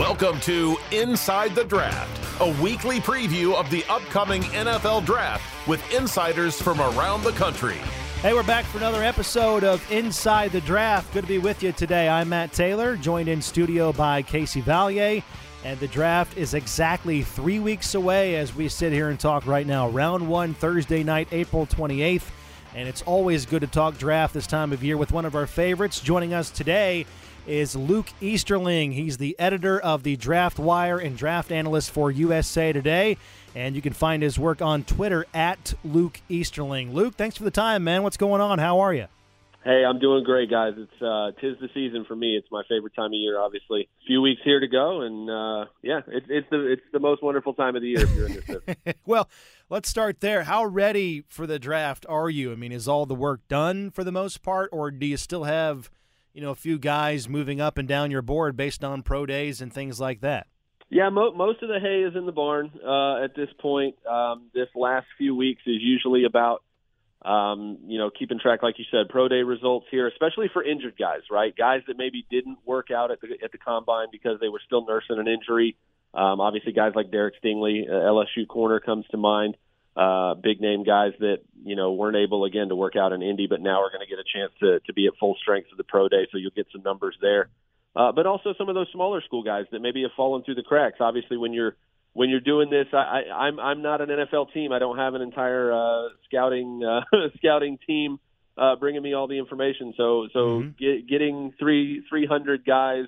Welcome to Inside the Draft, a weekly preview of the upcoming NFL Draft with insiders from around the country. Hey, we're back for another episode of Inside the Draft. Good to be with you today. I'm Matt Taylor, joined in studio by Casey Valier. And the draft is exactly three weeks away as we sit here and talk right now. Round one, Thursday night, April 28th. And it's always good to talk draft this time of year with one of our favorites. Joining us today is Luke Easterling. He's the editor of the Draft Wire and draft analyst for USA Today. And you can find his work on Twitter at Luke Easterling. Luke, thanks for the time, man. What's going on? How are you? Hey, I'm doing great, guys. It's uh, tis the season for me. It's my favorite time of year. Obviously, a few weeks here to go, and uh, yeah, it's it's the it's the most wonderful time of the year if you're in this. well, let's start there. How ready for the draft are you? I mean, is all the work done for the most part, or do you still have you know a few guys moving up and down your board based on pro days and things like that? Yeah, mo- most of the hay is in the barn uh, at this point. Um, this last few weeks is usually about um, you know, keeping track, like you said, pro day results here, especially for injured guys, right? Guys that maybe didn't work out at the at the combine because they were still nursing an injury. Um, obviously, guys like Derek Stingley, uh, LSU corner, comes to mind. Uh, big name guys that you know weren't able again to work out in Indy, but now are going to get a chance to to be at full strength for the pro day, so you'll get some numbers there. Uh, but also some of those smaller school guys that maybe have fallen through the cracks. Obviously, when you're when you're doing this, I, I, I'm I'm not an NFL team. I don't have an entire uh, scouting uh, scouting team uh, bringing me all the information. So so mm-hmm. get, getting three three hundred guys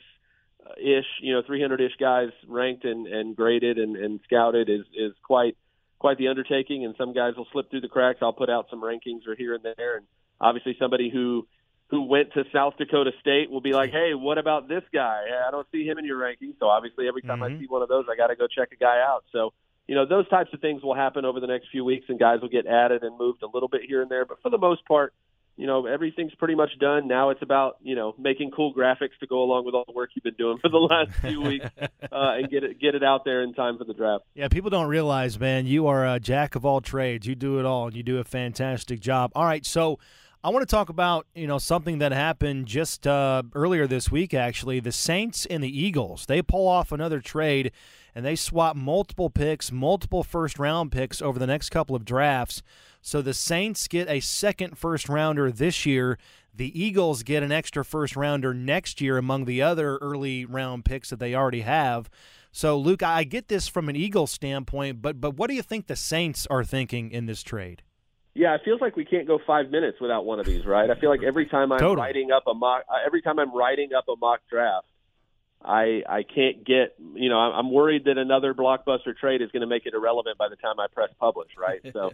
uh, ish, you know, three hundred ish guys ranked and, and graded and, and scouted is is quite quite the undertaking. And some guys will slip through the cracks. I'll put out some rankings or here and there. And obviously somebody who who went to South Dakota State will be like, "Hey, what about this guy? I don't see him in your rankings." So obviously, every time mm-hmm. I see one of those, I got to go check a guy out. So you know, those types of things will happen over the next few weeks, and guys will get added and moved a little bit here and there. But for the most part, you know, everything's pretty much done. Now it's about you know making cool graphics to go along with all the work you've been doing for the last few weeks, uh, and get it get it out there in time for the draft. Yeah, people don't realize, man, you are a jack of all trades. You do it all, and you do a fantastic job. All right, so. I want to talk about you know something that happened just uh, earlier this week. Actually, the Saints and the Eagles they pull off another trade, and they swap multiple picks, multiple first round picks over the next couple of drafts. So the Saints get a second first rounder this year. The Eagles get an extra first rounder next year among the other early round picks that they already have. So Luke, I get this from an Eagles standpoint, but but what do you think the Saints are thinking in this trade? Yeah, it feels like we can't go five minutes without one of these, right? I feel like every time I'm totally. writing up a mock, every time I'm writing up a mock draft, I I can't get, you know, I'm worried that another blockbuster trade is going to make it irrelevant by the time I press publish, right? So,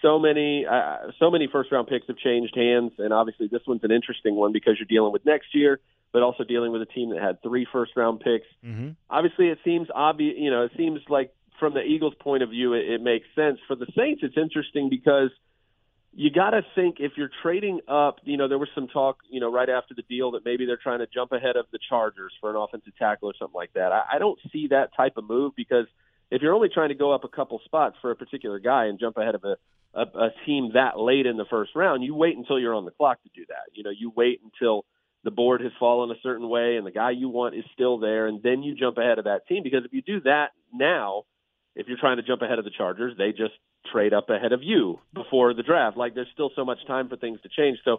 so many, uh, so many first round picks have changed hands, and obviously this one's an interesting one because you're dealing with next year, but also dealing with a team that had three first round picks. Mm-hmm. Obviously, it seems obvious, you know, it seems like from the Eagles' point of view, it, it makes sense. For the Saints, it's interesting because you got to think if you're trading up, you know, there was some talk, you know, right after the deal that maybe they're trying to jump ahead of the Chargers for an offensive tackle or something like that. I, I don't see that type of move because if you're only trying to go up a couple spots for a particular guy and jump ahead of a, a, a team that late in the first round, you wait until you're on the clock to do that. You know, you wait until the board has fallen a certain way and the guy you want is still there, and then you jump ahead of that team because if you do that now, if you're trying to jump ahead of the Chargers, they just trade up ahead of you before the draft. Like there's still so much time for things to change. So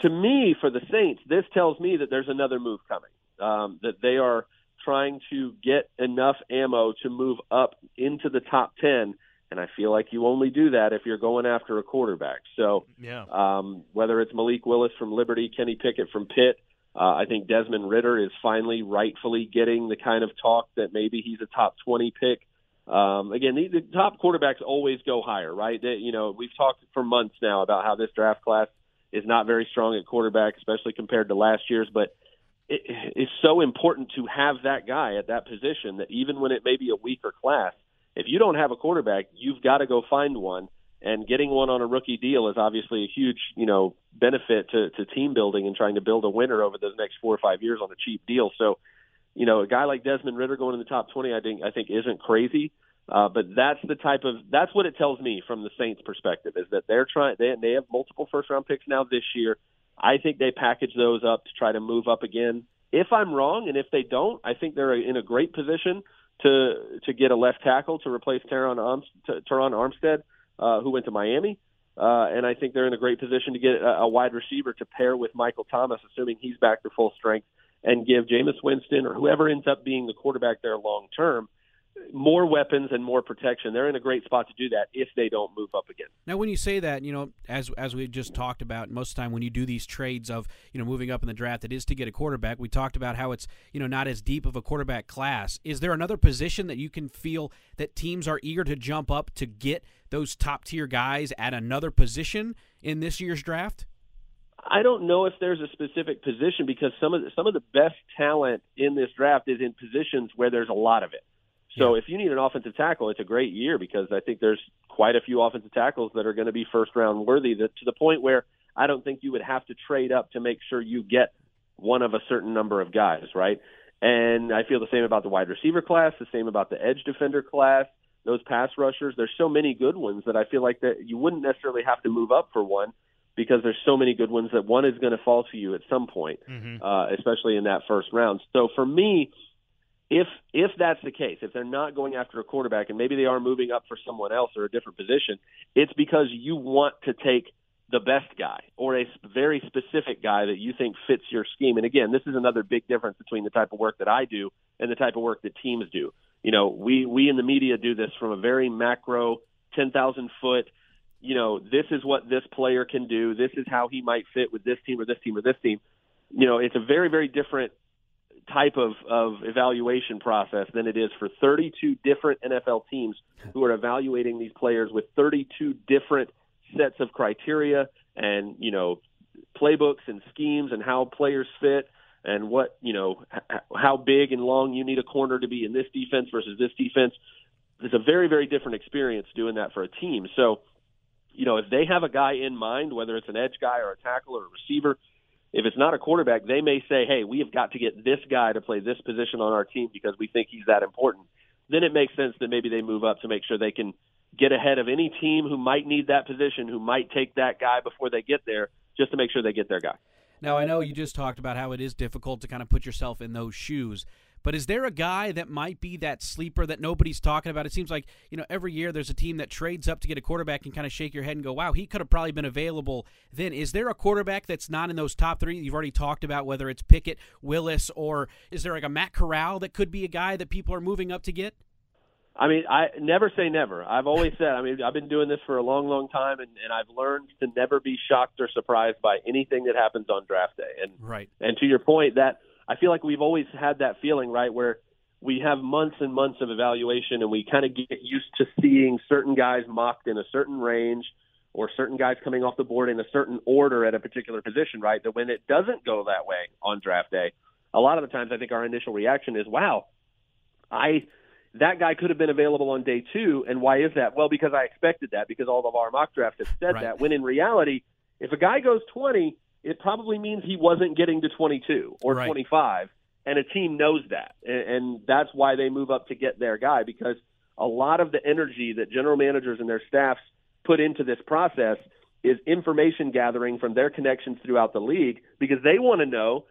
to me, for the Saints, this tells me that there's another move coming. Um, that they are trying to get enough ammo to move up into the top ten. And I feel like you only do that if you're going after a quarterback. So, yeah. um, whether it's Malik Willis from Liberty, Kenny Pickett from Pitt, uh, I think Desmond Ridder is finally rightfully getting the kind of talk that maybe he's a top 20 pick. Um, again, the, the top quarterbacks always go higher, right? They, you know, we've talked for months now about how this draft class is not very strong at quarterback, especially compared to last year's. But it, it's so important to have that guy at that position that even when it may be a weaker class, if you don't have a quarterback, you've got to go find one. And getting one on a rookie deal is obviously a huge, you know, benefit to, to team building and trying to build a winner over the next four or five years on a cheap deal. So you know, a guy like Desmond Ridder going in the top 20, I think, I think isn't crazy. Uh, but that's the type of that's what it tells me from the Saints' perspective is that they're trying they they have multiple first round picks now this year. I think they package those up to try to move up again If I'm wrong, and if they don't, I think they're in a great position to to get a left tackle to replace Terron, Armstead, Terron Armstead, uh, who went to Miami. Uh, and I think they're in a great position to get a, a wide receiver to pair with Michael Thomas, assuming he's back to full strength, and give Jameis Winston or whoever ends up being the quarterback there long term more weapons and more protection. They're in a great spot to do that if they don't move up again. Now, when you say that, you know, as as we just talked about, most of the time when you do these trades of you know moving up in the draft, it is to get a quarterback. We talked about how it's you know not as deep of a quarterback class. Is there another position that you can feel that teams are eager to jump up to get those top tier guys at another position in this year's draft? I don't know if there's a specific position because some of the, some of the best talent in this draft is in positions where there's a lot of it. So yeah. if you need an offensive tackle, it's a great year because I think there's quite a few offensive tackles that are going to be first round worthy that, to the point where I don't think you would have to trade up to make sure you get one of a certain number of guys, right? And I feel the same about the wide receiver class, the same about the edge defender class, those pass rushers. There's so many good ones that I feel like that you wouldn't necessarily have to move up for one because there's so many good ones that one is going to fall to you at some point, mm-hmm. uh, especially in that first round. So for me, if if that's the case, if they're not going after a quarterback and maybe they are moving up for someone else or a different position, it's because you want to take the best guy or a very specific guy that you think fits your scheme. And again, this is another big difference between the type of work that I do and the type of work that teams do. You know, we we in the media do this from a very macro, ten thousand foot. You know, this is what this player can do. This is how he might fit with this team or this team or this team. You know, it's a very very different type of, of evaluation process than it is for 32 different NFL teams who are evaluating these players with 32 different sets of criteria and you know playbooks and schemes and how players fit and what you know how big and long you need a corner to be in this defense versus this defense. It's a very very different experience doing that for a team. So, you know, if they have a guy in mind, whether it's an edge guy or a tackle or a receiver, if it's not a quarterback, they may say, "Hey, we have got to get this guy to play this position on our team because we think he's that important." Then it makes sense that maybe they move up to make sure they can get ahead of any team who might need that position, who might take that guy before they get there, just to make sure they get their guy. Now, I know you just talked about how it is difficult to kind of put yourself in those shoes. But is there a guy that might be that sleeper that nobody's talking about? It seems like, you know, every year there's a team that trades up to get a quarterback and kind of shake your head and go, wow, he could have probably been available then. Is there a quarterback that's not in those top three you've already talked about, whether it's Pickett, Willis, or is there like a Matt Corral that could be a guy that people are moving up to get? I mean, I never say never. I've always said, I mean, I've been doing this for a long, long time, and, and I've learned to never be shocked or surprised by anything that happens on draft day. And right. And to your point, that I feel like we've always had that feeling, right, where we have months and months of evaluation and we kind of get used to seeing certain guys mocked in a certain range or certain guys coming off the board in a certain order at a particular position, right? That when it doesn't go that way on draft day, a lot of the times I think our initial reaction is, wow, I that guy could have been available on day two. And why is that? Well, because I expected that because all of our mock drafts have said right. that. When in reality, if a guy goes 20, it probably means he wasn't getting to 22 or right. 25, and a team knows that, and, and that's why they move up to get their guy because a lot of the energy that general managers and their staffs put into this process is information gathering from their connections throughout the league because they want to know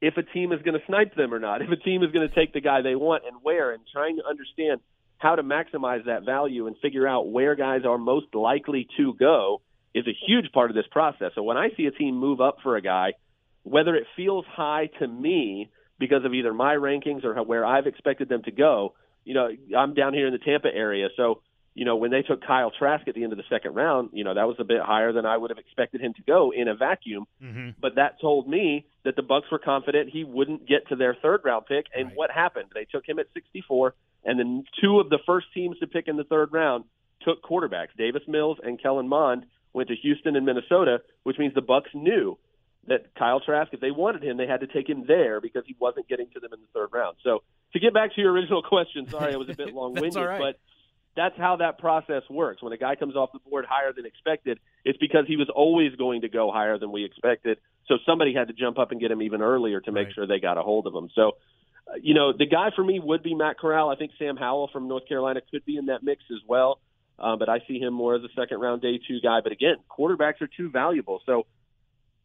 if a team is going to snipe them or not, if a team is going to take the guy they want and where, and trying to understand how to maximize that value and figure out where guys are most likely to go is a huge part of this process. So when I see a team move up for a guy, whether it feels high to me because of either my rankings or where I've expected them to go, you know, I'm down here in the Tampa area, so you know when they took Kyle Trask at the end of the second round, you know that was a bit higher than I would have expected him to go in a vacuum. Mm-hmm. But that told me that the Bucs were confident he wouldn't get to their third round pick. And right. what happened? They took him at 64, and then two of the first teams to pick in the third round took quarterbacks, Davis Mills and Kellen Mond, went to Houston and Minnesota, which means the Bucs knew that Kyle Trask, if they wanted him, they had to take him there because he wasn't getting to them in the third round. So to get back to your original question, sorry I was a bit long-winded, right. but that's how that process works. When a guy comes off the board higher than expected, it's because he was always going to go higher than we expected. So somebody had to jump up and get him even earlier to make right. sure they got a hold of him. So, you know, the guy for me would be Matt Corral. I think Sam Howell from North Carolina could be in that mix as well. Uh, but I see him more as a second round day two guy. But again, quarterbacks are too valuable. So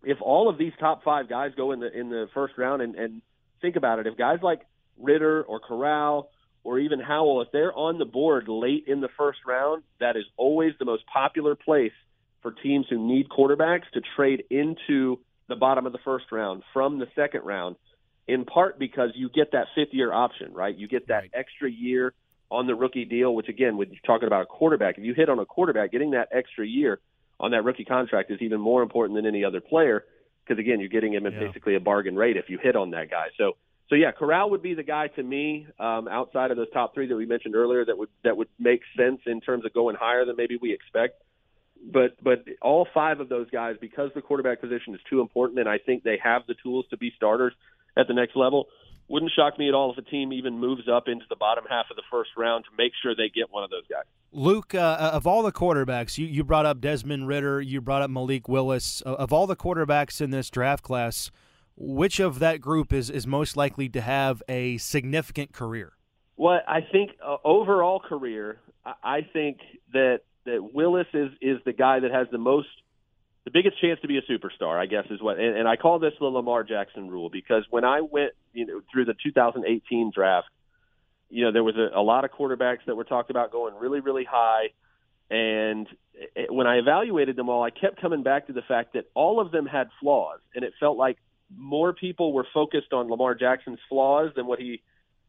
if all of these top five guys go in the in the first round and, and think about it. If guys like Ridder or Corral or even Howell, if they're on the board late in the first round, that is always the most popular place for teams who need quarterbacks to trade into the bottom of the first round from the second round, in part because you get that fifth year option, right? You get that right. extra year on the rookie deal, which again, when you're talking about a quarterback, if you hit on a quarterback, getting that extra year on that rookie contract is even more important than any other player because again, you're getting him at yeah. basically a bargain rate if you hit on that guy. So, so yeah, Corral would be the guy to me um, outside of those top three that we mentioned earlier that would that would make sense in terms of going higher than maybe we expect. But but all five of those guys, because the quarterback position is too important, and I think they have the tools to be starters at the next level. Wouldn't shock me at all if a team even moves up into the bottom half of the first round to make sure they get one of those guys. Luke, uh, of all the quarterbacks, you, you brought up Desmond Ridder, you brought up Malik Willis. Of all the quarterbacks in this draft class, which of that group is, is most likely to have a significant career? Well, I think uh, overall career, I think that that Willis is is the guy that has the most the biggest chance to be a superstar, I guess, is what. And, and I call this the Lamar Jackson rule because when I went, you know, through the 2018 draft, you know, there was a, a lot of quarterbacks that were talked about going really, really high. And when I evaluated them all, I kept coming back to the fact that all of them had flaws, and it felt like more people were focused on Lamar Jackson's flaws than what he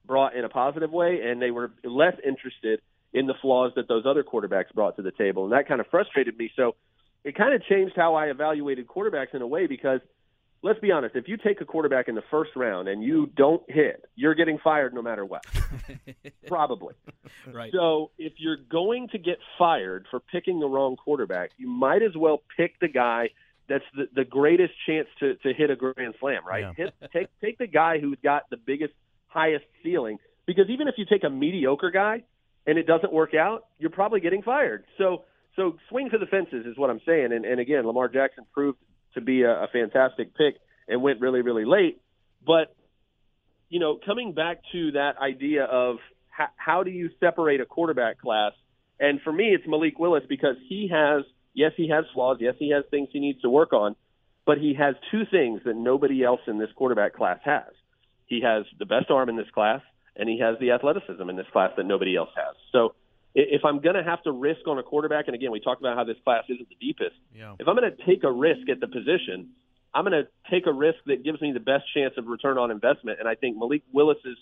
brought in a positive way, and they were less interested in the flaws that those other quarterbacks brought to the table, and that kind of frustrated me. So it kind of changed how I evaluated quarterbacks in a way because let's be honest, if you take a quarterback in the first round and you don't hit, you're getting fired no matter what. Probably. Right. So if you're going to get fired for picking the wrong quarterback, you might as well pick the guy that's the, the greatest chance to, to hit a grand slam, right? Yeah. Hit, take take the guy who's got the biggest, highest ceiling. Because even if you take a mediocre guy and it doesn't work out, you're probably getting fired. So so swing for the fences is what I'm saying. And, and again, Lamar Jackson proved to be a, a fantastic pick and went really, really late. But, you know, coming back to that idea of how, how do you separate a quarterback class? And for me, it's Malik Willis because he has, yes, he has flaws. Yes, he has things he needs to work on. But he has two things that nobody else in this quarterback class has. He has the best arm in this class, and he has the athleticism in this class that nobody else has. So if I'm going to have to risk on a quarterback, and again, we talked about how this class isn't the deepest. Yeah. If I'm going to take a risk at the position, I'm going to take a risk that gives me the best chance of return on investment. And I think Malik Willis's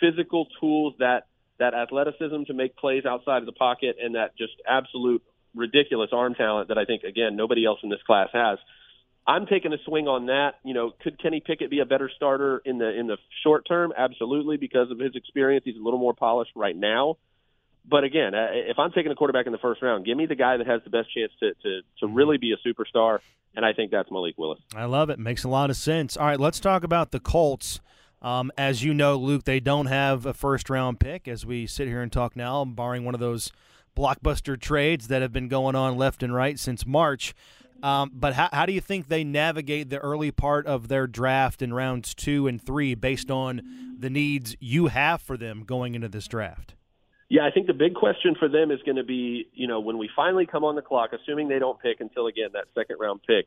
physical tools, that that athleticism to make plays outside of the pocket, and that just absolute ridiculous arm talent that I think again nobody else in this class has. I'm taking a swing on that. You know, could Kenny Pickett be a better starter in the in the short term? Absolutely, because of his experience. He's a little more polished right now but again, uh, if I'm taking a quarterback in the first round, give me the guy that has the best chance to to, to mm-hmm. really be a superstar, and I think that's Malik Willis. I love it. Makes a lot of sense. All right, let's talk about the Colts. Um, as you know, Luke, they don't have a first round pick as we sit here and talk now, barring one of those blockbuster trades that have been going on left and right since March. Um, but how, how do you think they navigate the early part of their draft in rounds two and three based on the needs you have for them going into this draft? Yeah, I think the big question for them is going to be, you know, when we finally come on the clock, assuming they don't pick until again that second round pick,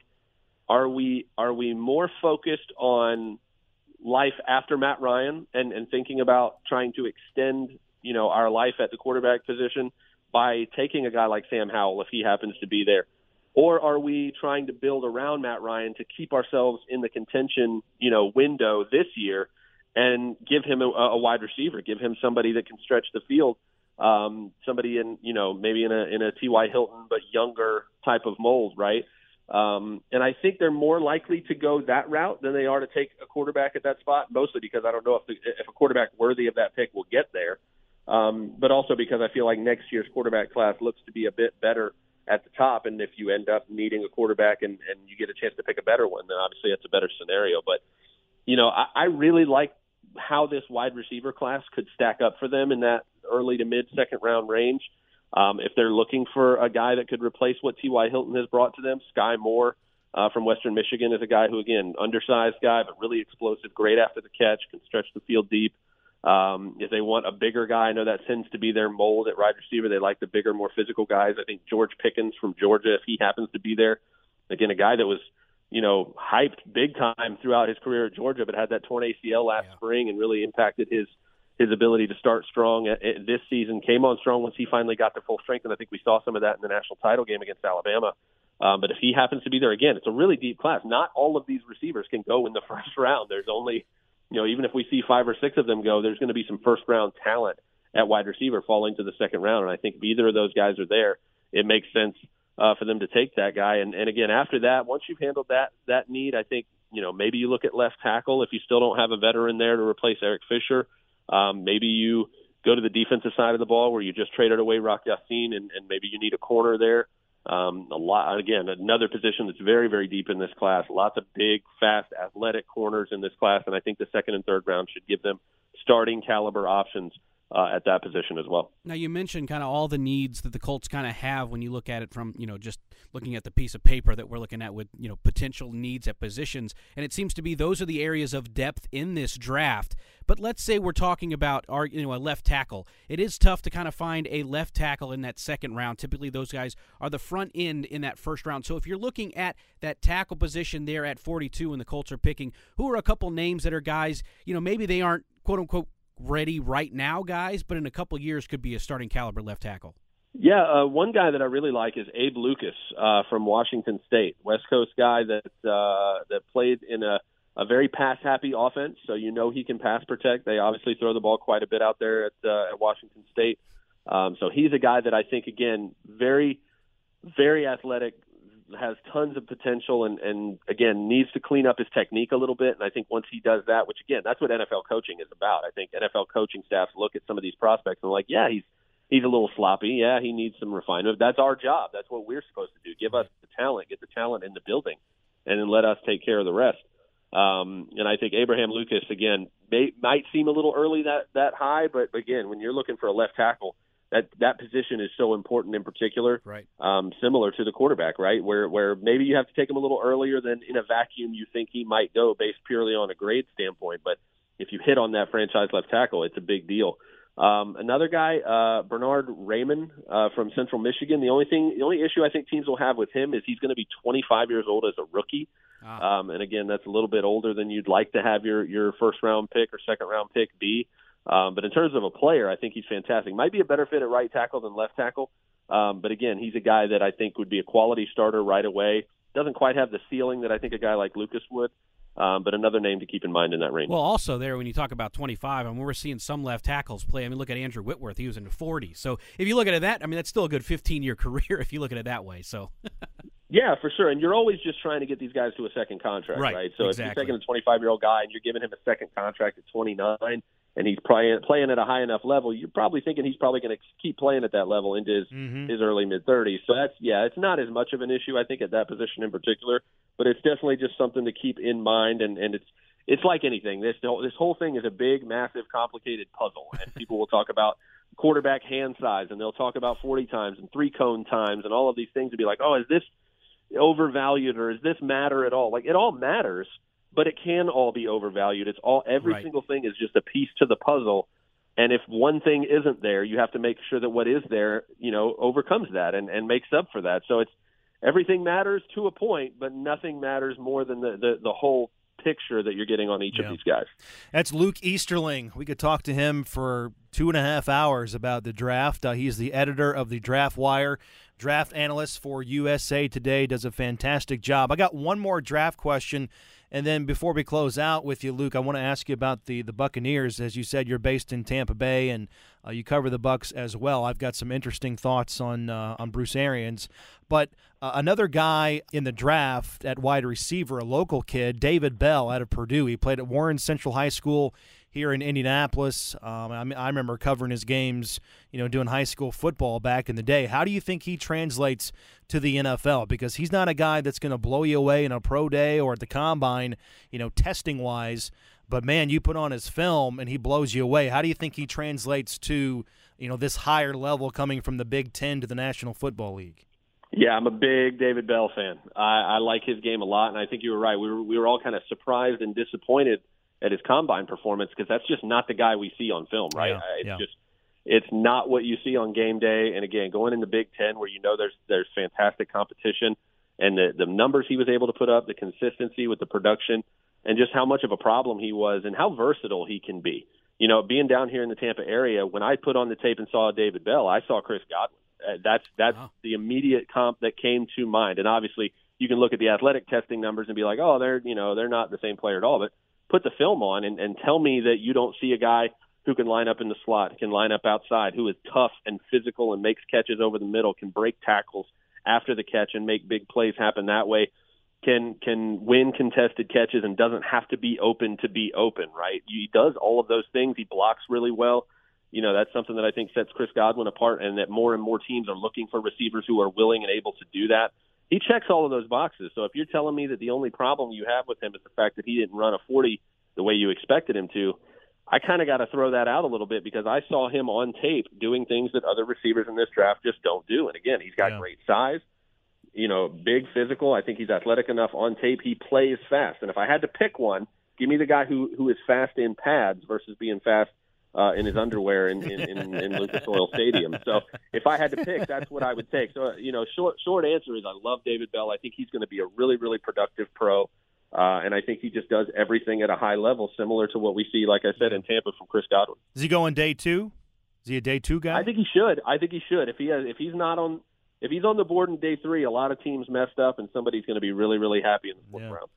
are we are we more focused on life after Matt Ryan and and thinking about trying to extend, you know, our life at the quarterback position by taking a guy like Sam Howell if he happens to be there? Or are we trying to build around Matt Ryan to keep ourselves in the contention, you know, window this year and give him a, a wide receiver, give him somebody that can stretch the field um, somebody in you know maybe in a in a T.Y. Hilton but younger type of mold, right? Um, and I think they're more likely to go that route than they are to take a quarterback at that spot, mostly because I don't know if the, if a quarterback worthy of that pick will get there, um, but also because I feel like next year's quarterback class looks to be a bit better at the top, and if you end up needing a quarterback and, and you get a chance to pick a better one, then obviously that's a better scenario. But you know, I, I really like how this wide receiver class could stack up for them in that early to mid second round range. Um, if they're looking for a guy that could replace what T.Y. Hilton has brought to them, Skyy Moore uh, from Western Michigan is a guy who, again, undersized guy, but really explosive, great after the catch, can stretch the field deep. Um, if they want a bigger guy, I know that tends to be their mold at wide receiver. They like the bigger, more physical guys. I think George Pickens from Georgia, if he happens to be there, again, a guy that was you know, hyped big time throughout his career at Georgia, but had that torn ACL last yeah. spring and really impacted his his ability to start strong at, at this season. Came on strong once he finally got to full strength, and I think we saw some of that in the national title game against Alabama. Um, but if he happens to be there again, it's a really deep class. Not all of these receivers can go in the first round. There's only, you know, even if we see five or six of them go, there's going to be some first round talent at wide receiver falling to the second round. And I think if either of those guys are there, it makes sense uh, for them to take that guy. And, and again, after that, once you've handled that that need, I think you know maybe you look at left tackle if you still don't have a veteran there to replace Eric Fisher. Um, maybe you go to the defensive side of the ball where you just traded away Rock Ya-Sin and, and maybe you need a corner there. Um, a lot again, another position that's very, very deep in this class. Lots of big, fast, athletic corners in this class, and I think the second and third round should give them starting caliber options uh, at that position as well. Now you mentioned kind of all the needs that the Colts kind of have when you look at it from you know just looking at the piece of paper that we're looking at with you know potential needs at positions, and it seems to be those are the areas of depth in this draft. But let's say we're talking about our you know a left tackle. It is tough to kind of find a left tackle in that second round. Typically, those guys are the front end in that first round. So if you're looking at that tackle position there at 42, and the Colts are picking, who are a couple names that are guys you know maybe they aren't quote unquote ready right now guys, but in a couple years could be a starting caliber left tackle? Yeah, uh, one guy that I really like is Abe Lucas uh, from Washington State, West Coast guy that uh, that played in a, a very pass happy offense, so you know he can pass protect. They obviously throw the ball quite a bit out there at, uh, at Washington State, um, so he's a guy that I think again very very athletic, has tons of potential and, and again needs to clean up his technique a little bit. And I think once he does that, which again, that's what NFL coaching is about. I think NFL coaching staffs look at some of these prospects and like, yeah, he's he's a little sloppy. Yeah, he needs some refinement. That's our job. That's what we're supposed to do. Give us the talent, get the talent in the building, and then let us take care of the rest. Um, and I think Abraham Lucas again may, might seem a little early that that high, but again, when you're looking for a left tackle that that position is so important in particular. Right. Um, similar to the quarterback, right? Where where maybe you have to take him a little earlier than in a vacuum you think he might go based purely on a grade standpoint. But if you hit on that franchise left tackle, it's a big deal. Um, another guy, uh, Bernhard Raimann uh, from Central Michigan. The only thing, the only issue I think teams will have with him is he's going to be 25 years old as a rookie. Ah. Um, and again, that's a little bit older than you'd like to have your your first round pick or second round pick be. Um, but in terms of a player, I think he's fantastic. Might be a better fit at right tackle than left tackle. Um, but again, he's a guy that I think would be a quality starter right away. Doesn't quite have the ceiling that I think a guy like Lucas would. Um, but another name to keep in mind in that range. Well, also there when you talk about 25, I mean, we're seeing some left tackles play. I mean, look at Andrew Whitworth; he was in the 40s. So if you look at it that, I mean, that's still a good 15-year career if you look at it that way. So. yeah, for sure. And you're always just trying to get these guys to a second contract, right? right? So exactly. if you're taking a 25 year old guy and you're giving him a second contract at 29, and he's playing playing at a high enough level, you're probably thinking he's probably going to keep playing at that level into his mm-hmm. his early mid 30s. So that's yeah, it's not as much of an issue I think at that position in particular, but it's definitely just something to keep in mind. And and it's it's like anything. This this whole thing is a big, massive, complicated puzzle, and people will talk about quarterback hand size, and they'll talk about 40 times and three cone times, and all of these things to be like, oh, is this overvalued or is this matter at all? Like it all matters but it can all be overvalued. It's all every right. single thing is just a piece to the puzzle. And if one thing isn't there, you have to make sure that what is there, you know, overcomes that and, and makes up for that. So it's everything matters to a point, but nothing matters more than the, the, the whole picture that you're getting on each yeah. of these guys. That's Luke Easterling. We could talk to him for two and a half hours about the draft. Uh, he's the editor of the Draft Wire, draft analyst for USA Today. Does a fantastic job. I got one more draft question and then before we close out with you, Luke, I want to ask you about the the Buccaneers. As you said, you're based in Tampa Bay, and uh, you cover the Bucs as well. I've got some interesting thoughts on uh, on Bruce Arians, but uh, another guy in the draft at wide receiver, a local kid, David Bell out of Purdue. He played at Warren Central High School here in Indianapolis. Um, I, mean, I remember covering his games, you know, doing high school football back in the day. How do you think he translates to the NFL? Because he's not a guy that's going to blow you away in a pro day or at the combine, you know, testing wise. But man, you put on his film and he blows you away. How do you think he translates to, you know, this higher level coming from the Big Ten to the National Football League? Yeah, I'm a big David Bell fan. I, I like his game a lot, and I think you were right. We were we were all kind of surprised and disappointed at his combine performance because that's just not the guy we see on film, right? Yeah, it's yeah. just it's not what you see on game day. And again, going in the Big Ten where you know there's there's fantastic competition, and the the numbers he was able to put up, the consistency with the production, and just how much of a problem he was, and how versatile he can be. You know, being down here in the Tampa area, when I put on the tape and saw David Bell, I saw Chris Godwin. Uh, that's that's wow. the immediate comp that came to mind, and obviously you can look at the athletic testing numbers and be like, oh, they're you know they're not the same player at all. But put the film on and, and tell me that you don't see a guy who can line up in the slot, can line up outside, who is tough and physical and makes catches over the middle, can break tackles after the catch and make big plays happen that way. Can can win contested catches and doesn't have to be open to be open, right? He does all of those things. He blocks really well. You know, that's something that I think sets Chris Godwin apart and that more and more teams are looking for receivers who are willing and able to do that he checks all of those boxes. So if you're telling me that the only problem you have with him is the fact that he didn't run a 40 the way you expected him to, I kind of got to throw that out a little bit because I saw him on tape doing things that other receivers in this draft just don't do. And again, he's got yeah. great size, you know, big physical. I think he's athletic enough on tape. He plays fast. And if I had to pick one, give me the guy who who is fast in pads versus being fast uh, in his underwear in, in, in, in Lucas Oil Stadium. So if I had to pick, that's what I would take. So you know, short short answer is I love David Bell. I think he's going to be a really really productive pro. Uh, and I think he just does everything at a high level, similar to what we see, like I said, in Tampa from Chris Godwin. Is he going day two? Is he a day two guy? I think he should. I think he should. If he has, if he's not on, if he's on the board in day three, a lot of teams messed up, and somebody's going to be really, really happy in the fourth yeah. round.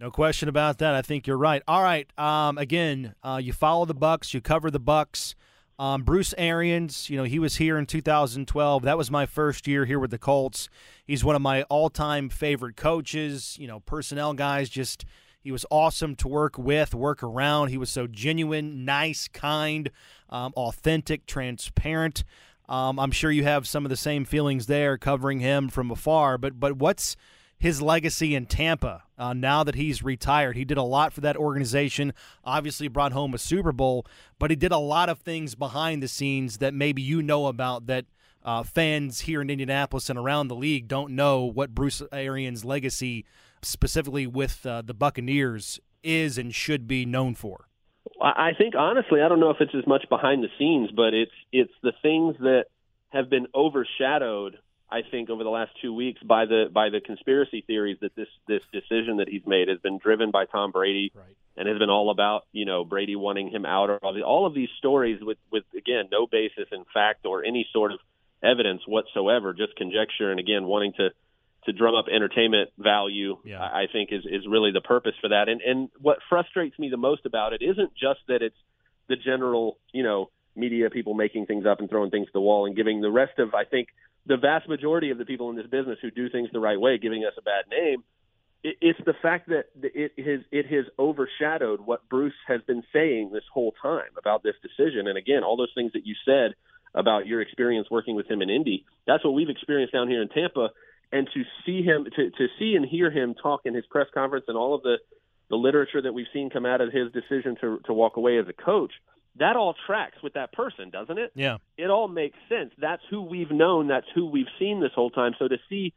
No question about that. I think you're right. All right. Um, again, uh, you follow the Bucs, You cover the Bucs. Um, Bruce Arians, you know, he was here in 2012. That was my first year here with the Colts. He's one of my all-time favorite coaches. You know, personnel guys. Just he was awesome to work with, work around. He was so genuine, nice, kind, um, authentic, transparent. Um, I'm sure you have some of the same feelings there, covering him from afar. But but what's his legacy in Tampa uh, now that he's retired. He did a lot for that organization, obviously brought home a Super Bowl, but he did a lot of things behind the scenes that maybe you know about that uh, fans here in Indianapolis and around the league don't know what Bruce Arians' legacy, specifically with uh, the Buccaneers, is and should be known for. I think honestly, I don't know if it's as much behind the scenes, but it's it's the things that have been overshadowed I think over the last two weeks by the by the conspiracy theories that this this decision that he's made has been driven by Tom Brady right. and has been all about you know Brady wanting him out or all, the, all of these stories with with again no basis in fact or any sort of evidence whatsoever, just conjecture and again wanting to to drum up entertainment value. Yeah. I think is is really the purpose for that. And and what frustrates me the most about it isn't just that it's the general you know media people making things up and throwing things to the wall and giving the rest of I think the vast majority of the people in this business who do things the right way giving us a bad name. it's the fact that it has it has overshadowed what Bruce has been saying this whole time about this decision. And again, all those things that you said about your experience working with him in Indy, that's what we've experienced down here in Tampa. And to see him, to, to see and hear him talk in his press conference and all of the the literature that we've seen come out of his decision to to walk away as a coach – that all tracks with that person, doesn't it? Yeah. It all makes sense. That's who we've known. That's who we've seen this whole time. So to see,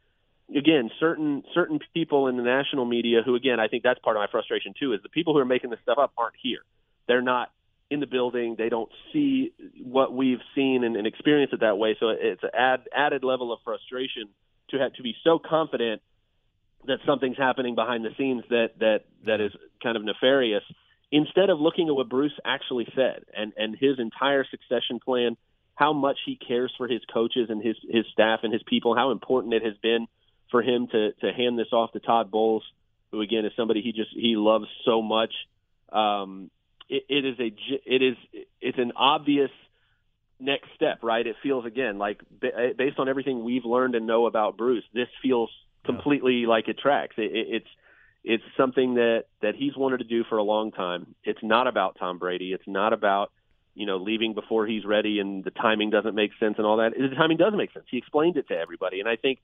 again, certain certain people in the national media who, again, I think that's part of my frustration too, is the people who are making this stuff up aren't here. They're not in the building. They don't see what we've seen and, and experience it that way. So it's an add, added level of frustration to have to be so confident that something's happening behind the scenes that that that is kind of nefarious instead of looking at what Bruce actually said and, and his entire succession plan, how much he cares for his coaches and his, his staff and his people, how important it has been for him to, to hand this off to Todd Bowles, who again is somebody he just he loves so much. Um, it, it is a it is it's an obvious next step, right? It feels again like based on everything we've learned and know about Bruce, this feels completely yeah. like it tracks. It, it, it's it's something that that he's wanted to do for a long time. It's not about Tom Brady. It's not about you know leaving before he's ready and the timing doesn't make sense and all that. The timing does make sense. He explained it to everybody, and I think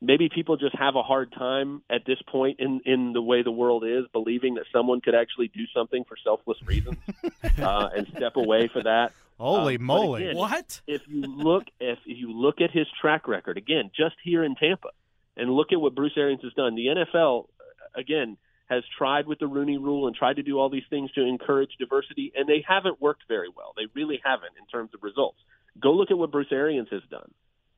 maybe people just have a hard time at this point in in the way the world is believing that someone could actually do something for selfless reasons uh, and step away for that. Holy um, moly! Again, what? If you look if you look at his track record again, just here in Tampa, and look at what Bruce Arians has done, the NFL again, has tried with the Rooney Rule and tried to do all these things to encourage diversity, and they haven't worked very well. They really haven't in terms of results. Go look at what Bruce Arians has done.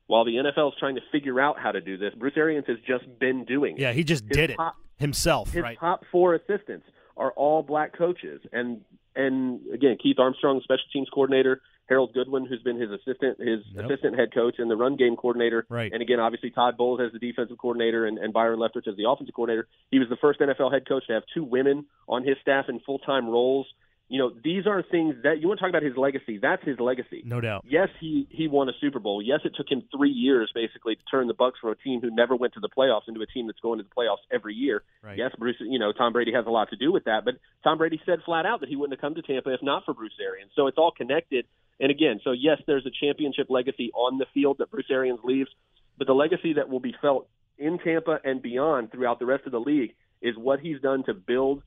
while the NFL is trying to figure out how to do this, Bruce Arians has just been doing it. Yeah, he just his did it himself. His right. top four assistants are all black coaches, and and again, Keith Armstrong, special teams coordinator, Harold Goodwin, who's been his assistant, his Yep. assistant head coach, and the run game coordinator. Right. And again, obviously Todd Bowles as the defensive coordinator, and, and Byron Leftwich as the offensive coordinator. He was the first NFL head coach to have two women on his staff in full time roles. You know, these are things that you want to talk about his legacy. That's his legacy. No doubt. Yes, he he won a Super Bowl. Yes, it took him three years basically to turn the Bucs from a team who never went to the playoffs into a team that's going to the playoffs every year. Right. Yes, Bruce. You know, Tom Brady has a lot to do with that, but Tom Brady said flat out that he wouldn't have come to Tampa if not for Bruce Arians. So it's all connected. And again, so yes, there's a championship legacy on the field that Bruce Arians leaves, but the legacy that will be felt in Tampa and beyond throughout the rest of the league is what he's done to build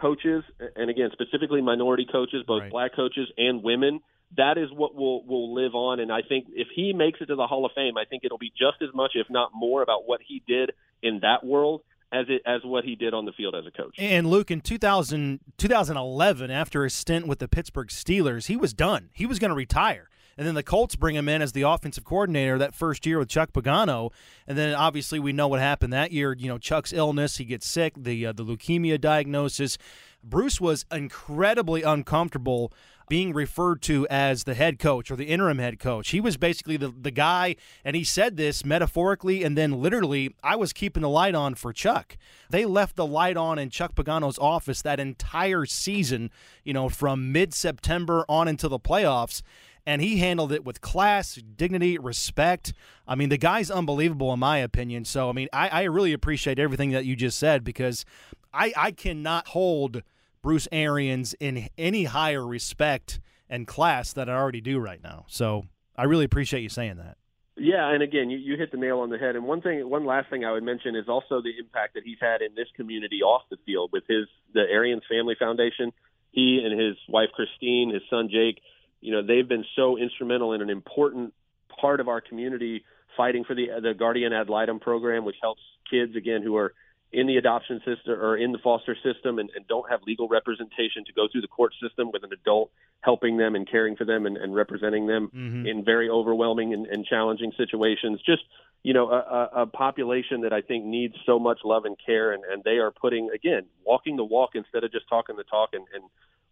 coaches, and again, specifically minority coaches, both Right. black coaches and women. That is what will will live on, and I think if he makes it to the Hall of Fame, I think it'll be just as much, if not more, about what he did in that world as it as what he did on the field as a coach. And Luke, in 2000, 2011, after his stint with the Pittsburgh Steelers, he was done. He was going to retire. And then the Colts bring him in as the offensive coordinator that first year with Chuck Pagano. And then obviously we know what happened that year. You know, Chuck's illness, he gets sick, the uh, the leukemia diagnosis. Bruce was incredibly uncomfortable being referred to as the head coach or the interim head coach. He was basically the, the guy, and he said this metaphorically and then literally, I was keeping the light on for Chuck. They left the light on in Chuck Pagano's office that entire season, you know, from mid September on into the playoffs. And he handled it with class, dignity, respect. I mean, the guy's unbelievable, in my opinion. So, I mean, I, I really appreciate everything that you just said because I, I cannot hold Bruce Arians in any higher respect and class that I already do right now. So I really appreciate you saying that. Yeah, and again, you, you hit the nail on the head. And one thing, one last thing I would mention is also the impact that he's had in this community off the field with his the Arians Family Foundation. He and his wife Christine, his son Jake, you know, they've been so instrumental in an important part of our community fighting for the the Guardian Ad Litem program, which helps kids again who are in the adoption system or in the foster system and, and don't have legal representation to go through the court system with an adult helping them and caring for them and, and representing them Mhm. in very overwhelming and, and challenging situations. Just you know, a, a, a population that I think needs so much love and care, and, and they are putting again walking the walk instead of just talking the talk and, and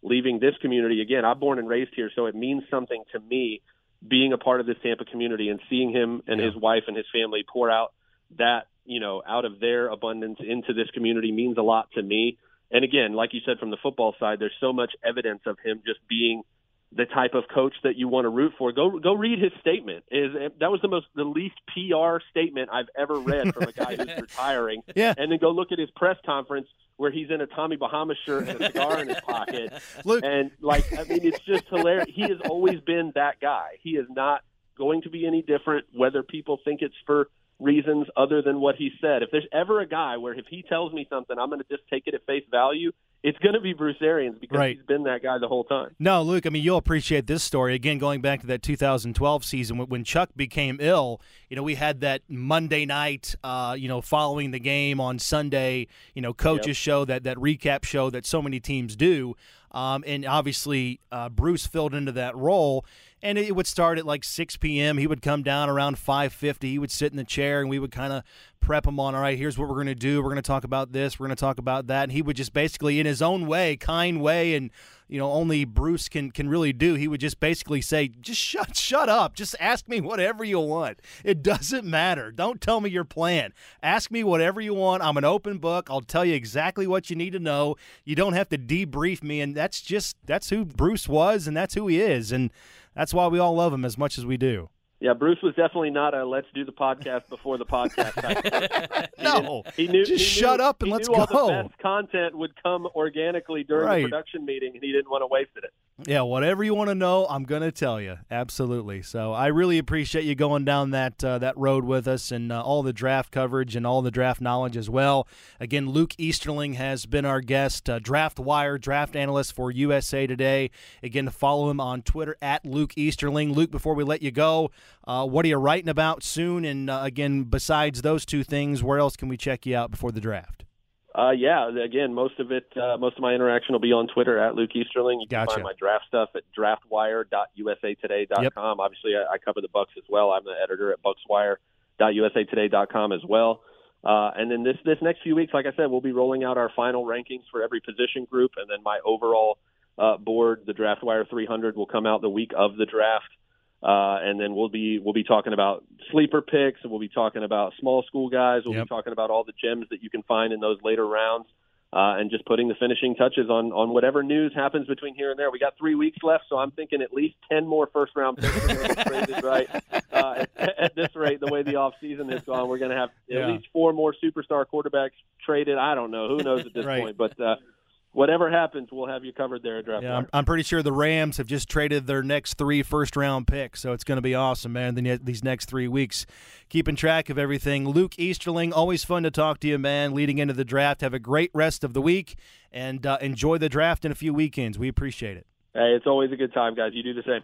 leaving this community again. I'm born and raised here, so it means something to me being a part of this Tampa community and seeing him and Yeah. his wife and his family pour out that you know out of their abundance into this community means a lot to me. And again, like you said from the football side, there's so much evidence of him just being the type of coach that you want to root for. Go go read his statement. Is that was the most the least PR statement I've ever read from a guy who's retiring. Yeah. And then go look at his press conference where he's in a Tommy Bahama shirt and a cigar in his pocket. Luke, And like I mean it's just hilarious. He has always been that guy. He is not going to be any different whether people think it's for reasons other than what he said. If there's ever a guy where if he tells me something, I'm going to just take it at face value, it's going to be Bruce Arians because Right. he's been that guy the whole time. No, Luke, I mean, you'll appreciate this story. Again, going back to that 2012 season when- Chuck became ill, you know, we had that Monday night, uh, you know, following the game on Sunday, you know, coaches Yep. show, that, that recap show that so many teams do. Um, and obviously, uh, Bruce filled into that role. And it would start at like 6 p.m. He would come down around 5:50. He would sit in the chair, and we would kind of prep him on. All right, here's what we're going to do. We're going to talk about this. We're going to talk about that. And he would just basically, in his own way, kind way, and you know only Bruce can can really do. He would just basically say, "Just shut shut up. Just ask me whatever you want. It doesn't matter. Don't tell me your plan. Ask me whatever you want. I'm an open book. I'll tell you exactly what you need to know. You don't have to debrief me." And that's just that's who Bruce was, and that's who he is, and that's why we all love him as much as we do. Yeah, Bruce was definitely not a let's do the podcast before the podcast. He No, he knew. just he shut knew- up and let's knew all go. The best content would come organically during Right. the production meeting, and he didn't want to waste it. Yeah, whatever you want to know, I'm going to tell you. Absolutely. So I really appreciate you going down that uh, that road with us and uh, all the draft coverage and all the draft knowledge as well. Again, Luke Easterling has been our guest, uh, draft wire draft analyst for USA Today. Again, follow him on Twitter at Luke Easterling. Luke, before we let you go, uh, what are you writing about soon? And uh, again, besides those two things, where else can we check you out before the draft? Uh, yeah, again, most of it, uh, most of my interaction will be on Twitter at Luke Easterling. You can gotcha. find my draft stuff at draftwire.usatoday.com. Yep. Obviously, I, I cover the Bucs as well. I'm the editor at bucswire.usatoday.com as well. Uh, and then this this next few weeks, like I said, we'll be rolling out our final rankings for every position group, and then my overall uh, board, the Draft Wire 300, will come out the week of the draft. Uh, and then we'll be we'll be talking about sleeper picks, and we'll be talking about small school guys. We'll yep. be talking about all the gems that you can find in those later rounds, uh, and just putting the finishing touches on on whatever news happens between here and there. We got three weeks left, so I'm thinking at least ten more first round picks are going to be traded. Right uh, at, at, this rate, the way the off season has gone, we're going to have yeah. at least four more superstar quarterbacks traded. I don't know, who knows at this right. point, but. Whatever happens, we'll have you covered there Draft yeah, I'm, I'm, pretty sure the Rams have just traded their next three first round picks, so it's going to be awesome, man. these next three weeks, keeping track of everything. Luke Easterling, always fun to talk to you, man. Leading into the draft, have a great rest of the week and uh, enjoy the draft in a few weekends. We appreciate it. Hey, it's always a good time, guys. You do the same.